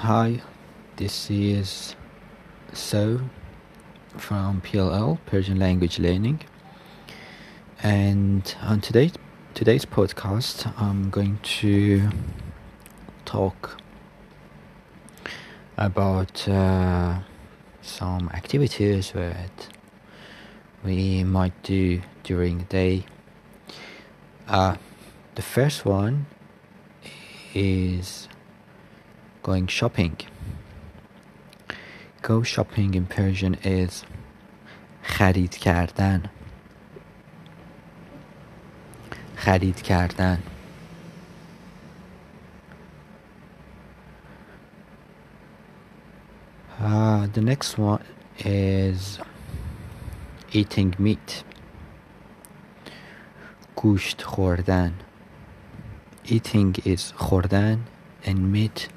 Hi, this is So from PLL, Persian Language Learning. And on today's today's podcast, I'm going to talk about uh, some activities that we might do during the day. Uh, the first one is going shopping. Go shopping in Persian is خرید کردن خرید کردن uh, the next one is eating meat گوشت خوردن eating is خوردن and meat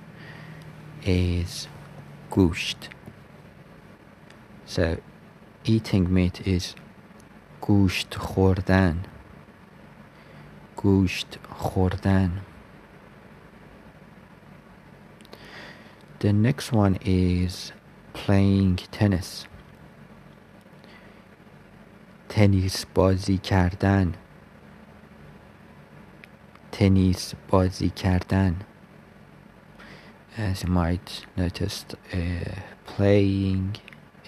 is گوشت so eating meat is گوشت خوردن گوشت خوردن The next one is playing tennis تنیس بازی کردن تنیس بازی کردن as you might notice uh, playing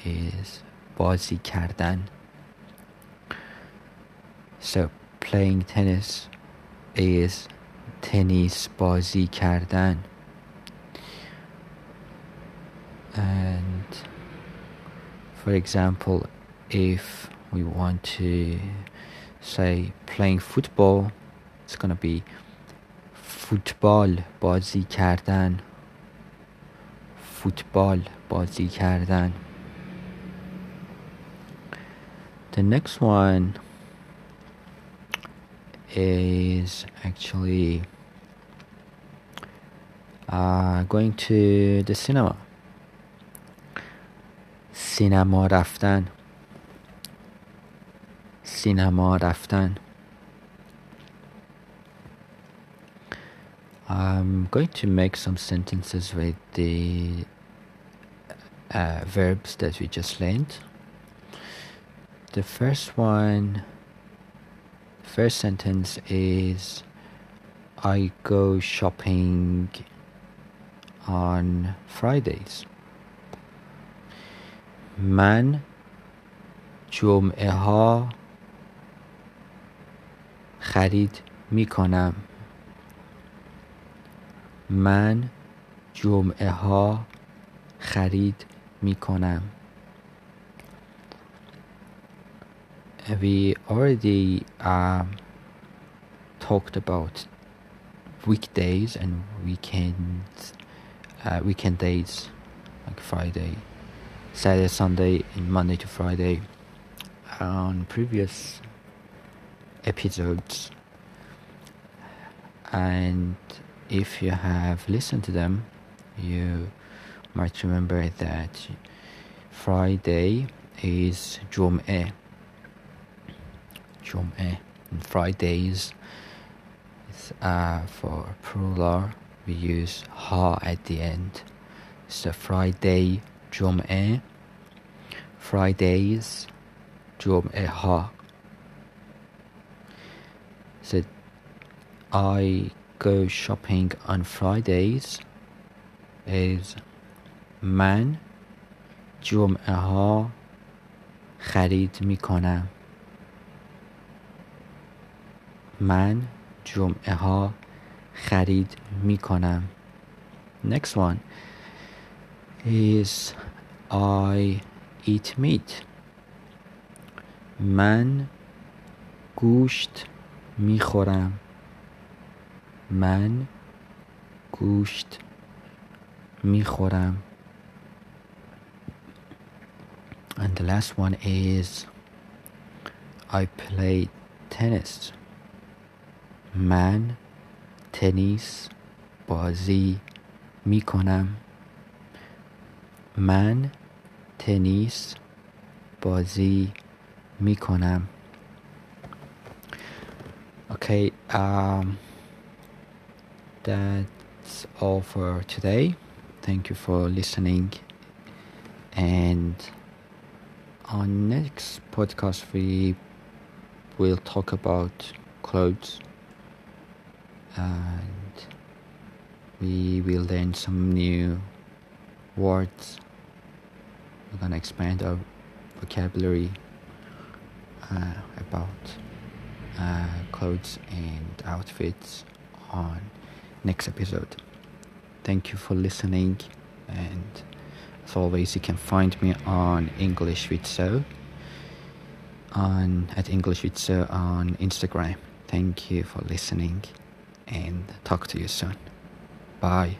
is بازی کردن so playing tennis is تنیس بازی کردن and for example if we want to say playing football it's gonna be فوتبال بازی کردن فوتبال بازی کردن The next one is actually uh, going to the cinema سینما رفتن سینما رفتن I'm going to make some sentences with the uh, verbs that we just learned. The first one, first sentence is I go shopping on Fridays. من جمعه ها خرید می کنم من جمعه ها خرید می کنم we already uh, talked about weekdays and weekends uh, weekend days like Friday Saturday Sunday and Monday to Friday on previous episodes and if you have listened to them you might remember that Friday is Jum'eh Jum'eh and Fridays uh, for plural we use ha at the end. So Friday Jum'eh Fridays Jum'eh ha. So I go shopping on Fridays is من جمعه ها خرید می کنم من جمعه ها خرید می کنم next one is I eat meat. من گوشت می خورم من گوشت می خورم and the last one is I play tennis. من تنیس بازی می کنم من تنیس بازی می کنم okay um that's all for today. Thank you for listening. And on next podcast we will talk about clothes. And we will learn some new words. We're gonna expand our vocabulary uh, about uh, clothes and outfits on next episode thank you for listening and as always, you can find me on English with So on at English with So on Instagram. Thank you for listening and talk to you soon. Bye.